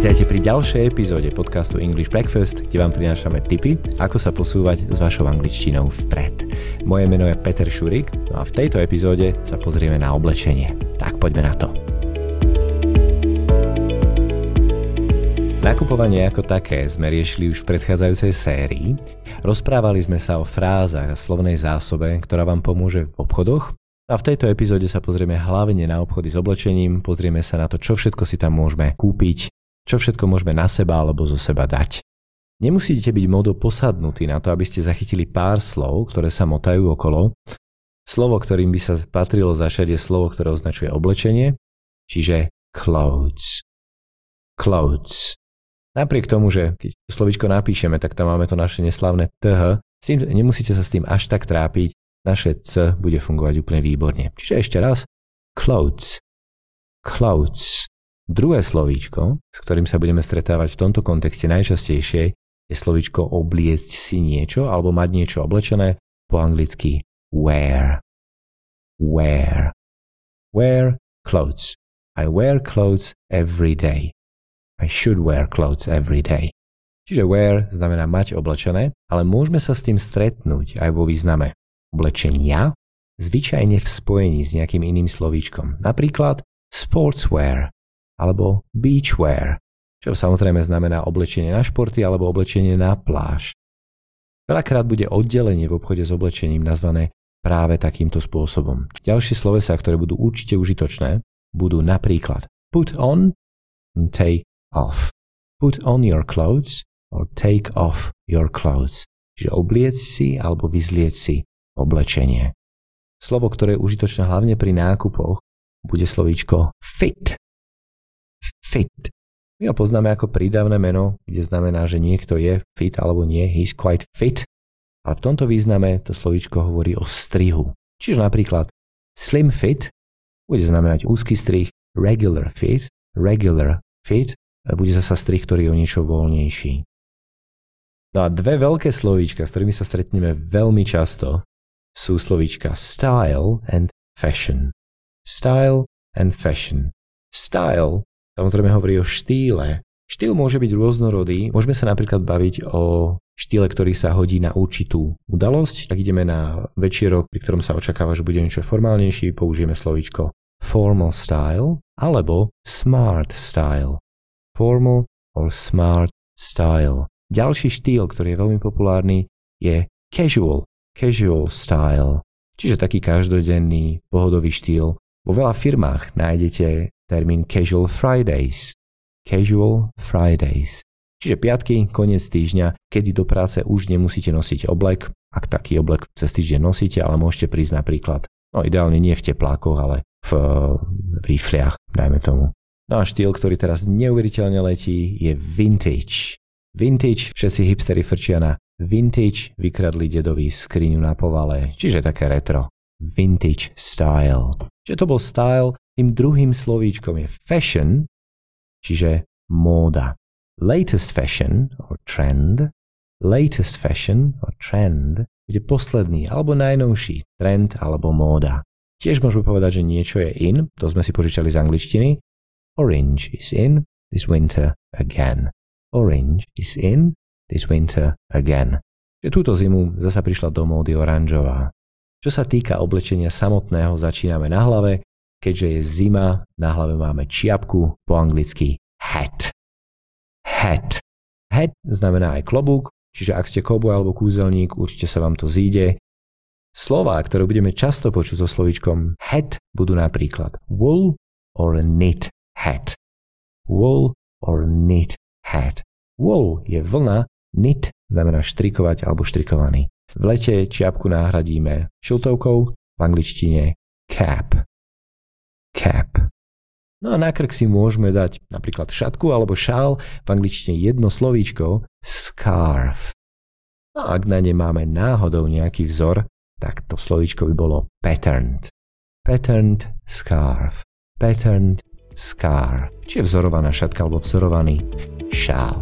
Vítajte pri ďalšej epizóde podcastu English Breakfast, kde vám prinášame tipy, ako sa posúvať s vašou angličtinou vpred. Moje meno je Peter Šurik no a v tejto epizóde sa pozrieme na oblečenie. Tak poďme na to. Nakupovanie ako také sme riešili už v predchádzajúcej sérii. Rozprávali sme sa o frázach a slovnej zásobe, ktorá vám pomôže v obchodoch. A v tejto epizóde sa pozrieme hlavne na obchody s oblečením, pozrieme sa na to, čo všetko si tam môžeme kúpiť, čo všetko môžeme na seba alebo zo seba dať. Nemusíte byť modo posadnutí na to, aby ste zachytili pár slov, ktoré sa motajú okolo. Slovo, ktorým by sa patrilo zašať, je slovo, ktoré označuje oblečenie, čiže clothes. Clothes. Napriek tomu, že keď to slovičko napíšeme, tak tam máme to naše neslavné th, s tým nemusíte sa s tým až tak trápiť, naše c bude fungovať úplne výborne. Čiže ešte raz, clothes. Clothes. Druhé slovíčko, s ktorým sa budeme stretávať v tomto kontexte najčastejšie, je slovíčko obliecť si niečo alebo mať niečo oblečené, po anglicky wear. Wear. Wear clothes. I wear clothes every day. I should wear clothes every day. Čiže wear znamená mať oblečené, ale môžeme sa s tým stretnúť aj vo význame oblečenia, zvyčajne v spojení s nejakým iným slovíčkom. Napríklad sportswear alebo beachwear, čo samozrejme znamená oblečenie na športy alebo oblečenie na pláž. Veľakrát bude oddelenie v obchode s oblečením nazvané práve takýmto spôsobom. Ďalšie slovesa, ktoré budú určite užitočné, budú napríklad put on take off. Put on your clothes or take off your clothes. Čiže obliec si alebo vyzlieť si oblečenie. Slovo, ktoré je užitočné hlavne pri nákupoch, bude slovíčko fit fit. My ho poznáme ako prídavné meno, kde znamená, že niekto je fit alebo nie, he's quite fit. A v tomto význame to slovíčko hovorí o strihu. Čiže napríklad slim fit bude znamenať úzky strih, regular fit, regular fit bude zasa strih, ktorý je o niečo voľnejší. No a dve veľké slovíčka, s ktorými sa stretneme veľmi často, sú slovíčka style and fashion. Style and fashion. Style samozrejme hovorí o štýle. Štýl môže byť rôznorodý. Môžeme sa napríklad baviť o štýle, ktorý sa hodí na určitú udalosť. Tak ideme na večierok, pri ktorom sa očakáva, že bude niečo formálnejší, použijeme slovíčko formal style alebo smart style. Formal or smart style. Ďalší štýl, ktorý je veľmi populárny, je casual, casual style. Čiže taký každodenný, pohodový štýl. Vo veľa firmách nájdete termín Casual Fridays. Casual Fridays. Čiže piatky, koniec týždňa, kedy do práce už nemusíte nosiť oblek, ak taký oblek cez týždeň nosíte, ale môžete prísť napríklad, no ideálne nie v teplákoch, ale v, rifliach, dajme tomu. No a štýl, ktorý teraz neuveriteľne letí, je vintage. Vintage, všetci hipstery frčia na vintage, vykradli dedovi skriňu na povale, čiže také retro. Vintage style. Čiže to bol style, tým druhým slovíčkom je fashion, čiže móda. Latest fashion or trend, latest fashion or trend bude posledný alebo najnovší trend alebo móda. Tiež môžeme povedať, že niečo je in, to sme si požičali z angličtiny. Orange is in this winter again. Orange is in this winter again. Že túto zimu zasa prišla do módy oranžová. Čo sa týka oblečenia samotného, začíname na hlave, keďže je zima, na hlave máme čiapku, po anglicky hat. Hat. Hat znamená aj klobúk, čiže ak ste kobu alebo kúzelník, určite sa vám to zíde. Slová, ktoré budeme často počuť so slovíčkom hat, budú napríklad wool or knit hat. Wool or knit hat. Wool je vlna, knit znamená štrikovať alebo štrikovaný. V lete čiapku nahradíme šiltovkou, v angličtine cap cap. No a na krk si môžeme dať napríklad šatku alebo šál, v angličtine jedno slovíčko scarf. No a ak na ne máme náhodou nejaký vzor, tak to slovíčko by bolo patterned. Patterned scarf. Patterned scarf. Čiže vzorovaná šatka alebo vzorovaný šál.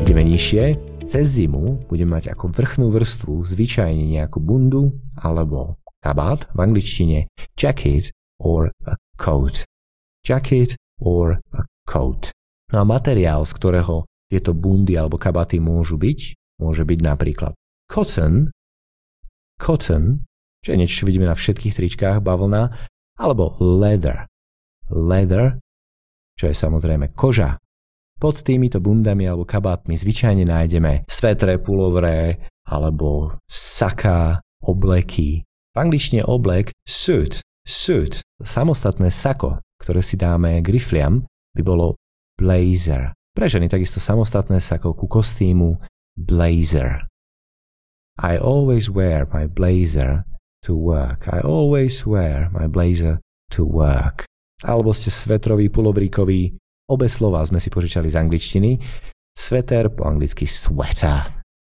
Ideme nižšie, cez zimu budeme mať ako vrchnú vrstvu zvyčajne nejakú bundu alebo kabát, v angličtine jacket or a coat. Jacket or a coat. No a materiál, z ktorého tieto bundy alebo kabaty môžu byť, môže byť napríklad cotton, cotton, čo je niečo, čo vidíme na všetkých tričkách, bavlna, alebo leather, leather, čo je samozrejme koža. Pod týmito bundami alebo kabátmi zvyčajne nájdeme svetre, pulovre alebo saka, obleky. V angličtine oblek suit, suit. Samostatné sako, ktoré si dáme k rifliam, by bolo blazer. Pre ženy takisto samostatné sako ku kostýmu blazer. I always wear my blazer to work. I always wear my blazer to work. Alebo ste svetrový, pulovríkový. Obe slova sme si požičali z angličtiny. Sveter po anglicky sweater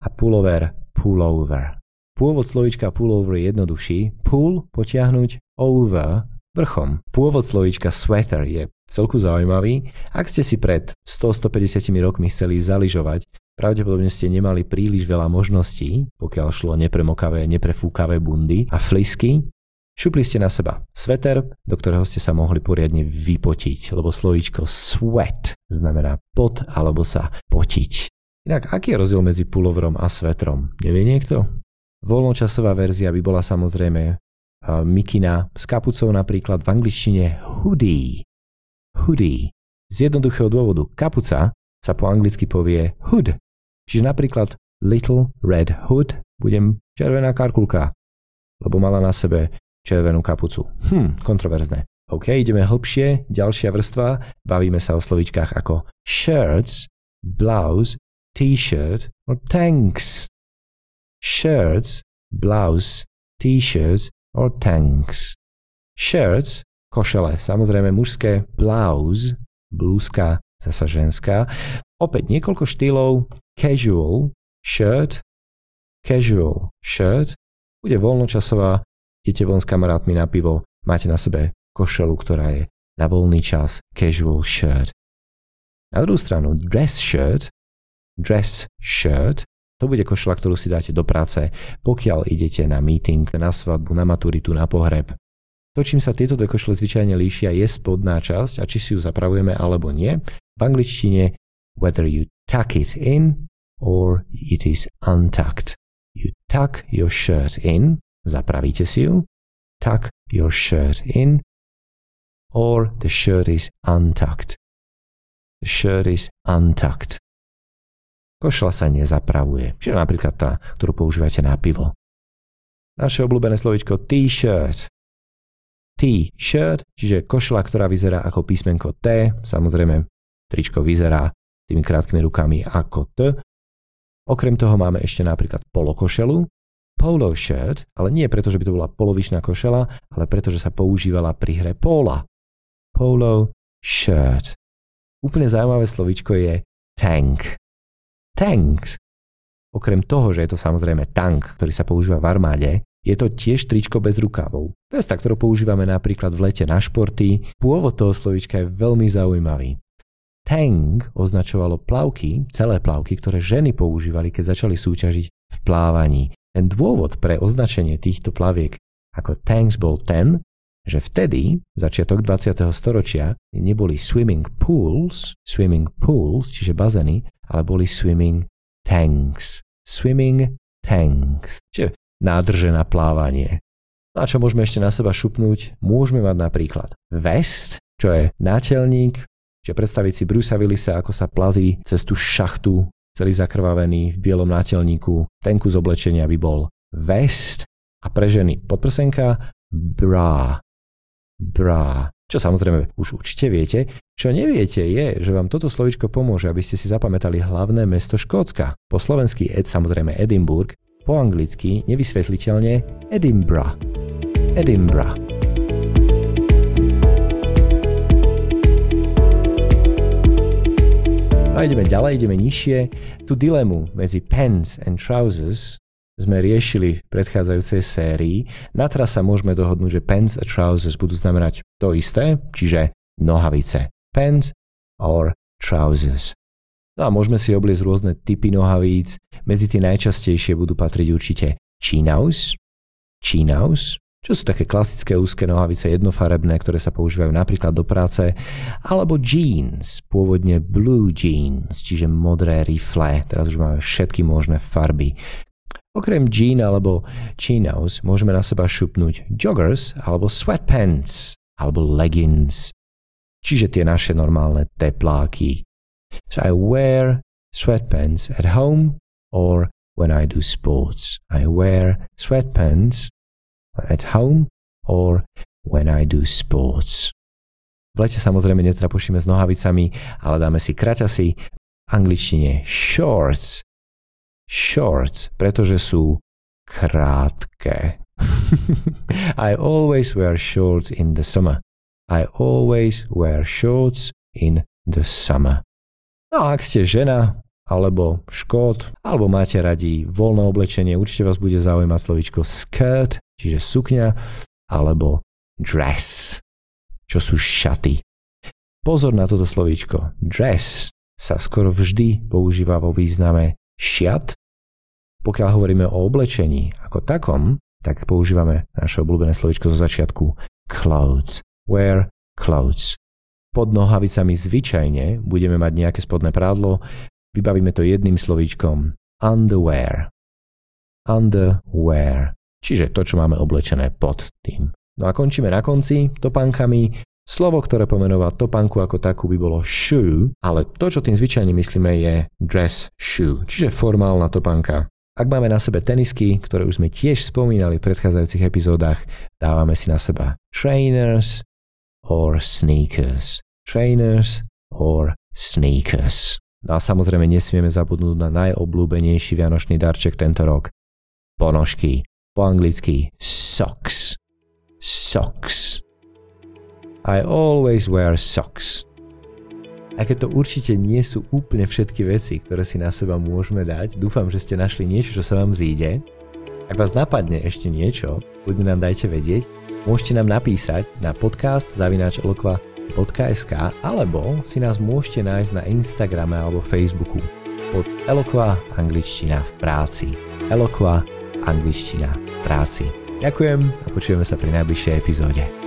a pullover pullover. Pôvod slovička pullover je jednoduchší. Pull potiahnuť over vrchom. Pôvod slovička sweater je celku zaujímavý. Ak ste si pred 100-150 rokmi chceli zaližovať, pravdepodobne ste nemali príliš veľa možností, pokiaľ šlo nepremokavé, neprefúkavé bundy a flisky. Šupli ste na seba sveter, do ktorého ste sa mohli poriadne vypotiť, lebo slovíčko sweat znamená pot alebo sa potiť. Inak, aký je rozdiel medzi pulovrom a svetrom? Nevie niekto? Voľnočasová verzia by bola samozrejme mikina s kapucou napríklad v angličtine hoodie hoodie. Z jednoduchého dôvodu kapuca sa po anglicky povie hood. Čiže napríklad Little Red Hood budem červená karkulka, lebo mala na sebe červenú kapucu. Hm, kontroverzné. OK, ideme hlbšie, ďalšia vrstva, bavíme sa o slovičkách ako shirts, blouse, t-shirt or tanks. Shirts, blouse, t-shirts or tanks. Shirts košele, samozrejme mužské, blouse, blúzka, zasa ženská. Opäť niekoľko štýlov, casual, shirt, casual, shirt, bude voľnočasová, idete von s kamarátmi na pivo, máte na sebe košelu, ktorá je na voľný čas, casual shirt. Na druhú stranu, dress shirt, dress shirt, to bude košela, ktorú si dáte do práce, pokiaľ idete na meeting, na svadbu, na maturitu, na pohreb. To, čím sa tieto dve košle zvyčajne líšia, je spodná časť a či si ju zapravujeme alebo nie. V angličtine whether you tuck it in or it is untucked. You tuck your shirt in, zapravíte si ju, tuck your shirt in, or the shirt is untucked. The shirt is untucked. Košla sa nezapravuje, čiže napríklad tá, ktorú používate na pivo. Naše obľúbené slovičko t-shirt T-shirt, čiže košela, ktorá vyzerá ako písmenko T, samozrejme tričko vyzerá tými krátkými rukami ako T. Okrem toho máme ešte napríklad polokošelu, polo shirt, ale nie preto, že by to bola polovičná košela, ale preto, že sa používala pri hre pola. Polo shirt. Úplne zaujímavé slovičko je tank. Tanks. Okrem toho, že je to samozrejme tank, ktorý sa používa v armáde, je to tiež tričko bez rukávov. Vesta, ktorú používame napríklad v lete na športy. Pôvod toho slovička je veľmi zaujímavý. Tang označovalo plavky, celé plavky, ktoré ženy používali, keď začali súťažiť v plávaní. Ten dôvod pre označenie týchto plaviek ako tanks bol ten, že vtedy, začiatok 20. storočia, neboli swimming pools, swimming pools, čiže bazény, ale boli swimming tanks. Swimming tanks. Čiže nádrže na plávanie. No a čo môžeme ešte na seba šupnúť? Môžeme mať napríklad vest, čo je nátelník, čiže predstaviť si Brusa Willisa, ako sa plazí cez tú šachtu, celý zakrvavený v bielom nátelníku. Ten kus oblečenia by bol vest a pre ženy podprsenka bra. Bra. Čo samozrejme už určite viete. Čo neviete je, že vám toto slovičko pomôže, aby ste si zapamätali hlavné mesto Škótska. Po slovensky Ed, samozrejme Edinburgh, po anglicky nevysvetliteľne Edinburgh. Edinburgh. No a ideme ďalej, ideme nižšie. Tu dilemu medzi pants and trousers sme riešili v predchádzajúcej sérii. Na teraz sa môžeme dohodnúť, že pants a trousers budú znamenať to isté, čiže nohavice. Pants or trousers. No a môžeme si obliecť rôzne typy nohavíc. Medzi tie najčastejšie budú patriť určite chinos, chinos, čo sú také klasické úzke nohavice jednofarebné, ktoré sa používajú napríklad do práce, alebo jeans, pôvodne blue jeans, čiže modré rifle, teraz už máme všetky možné farby. Okrem jean alebo chinos môžeme na seba šupnúť joggers alebo sweatpants alebo leggings, čiže tie naše normálne tepláky. So I wear sweatpants at home or when I do sports. I wear sweatpants at home or when I do sports. V lete samozrejme netrapošíme s nohavicami, ale dáme si kraťasy, v angličtine shorts. Shorts, pretože sú krátke. I always wear shorts in the summer. I always wear shorts in the summer. No a ak ste žena, alebo škód, alebo máte radi voľné oblečenie, určite vás bude zaujímať slovičko skirt, čiže sukňa, alebo dress, čo sú šaty. Pozor na toto slovíčko. Dress sa skoro vždy používa vo význame šiat. Pokiaľ hovoríme o oblečení ako takom, tak používame naše obľúbené slovíčko zo začiatku clothes. Wear clothes. Pod nohavicami zvyčajne budeme mať nejaké spodné prádlo, Vybavíme to jedným slovíčkom underwear. Underwear. Čiže to, čo máme oblečené pod tým. No a končíme na konci topánkami. Slovo, ktoré pomenová topánku ako takú by bolo shoe, ale to, čo tým zvyčajne myslíme je dress shoe, čiže formálna topánka. Ak máme na sebe tenisky, ktoré už sme tiež spomínali v predchádzajúcich epizódach, dávame si na seba trainers or sneakers. Trainers or sneakers. No a samozrejme nesmieme zabudnúť na najobľúbenejší vianočný darček tento rok. Ponožky. Po anglicky socks. Socks. I always wear socks. A keď to určite nie sú úplne všetky veci, ktoré si na seba môžeme dať, dúfam, že ste našli niečo, čo sa vám zíde. Ak vás napadne ešte niečo, buď nám dajte vedieť, môžete nám napísať na podcast zavináč eloqua.sk alebo si nás môžete nájsť na Instagrame alebo Facebooku pod Eloqua angličtina v práci. Eloqua angličtina v práci. Ďakujem a počujeme sa pri najbližšej epizóde.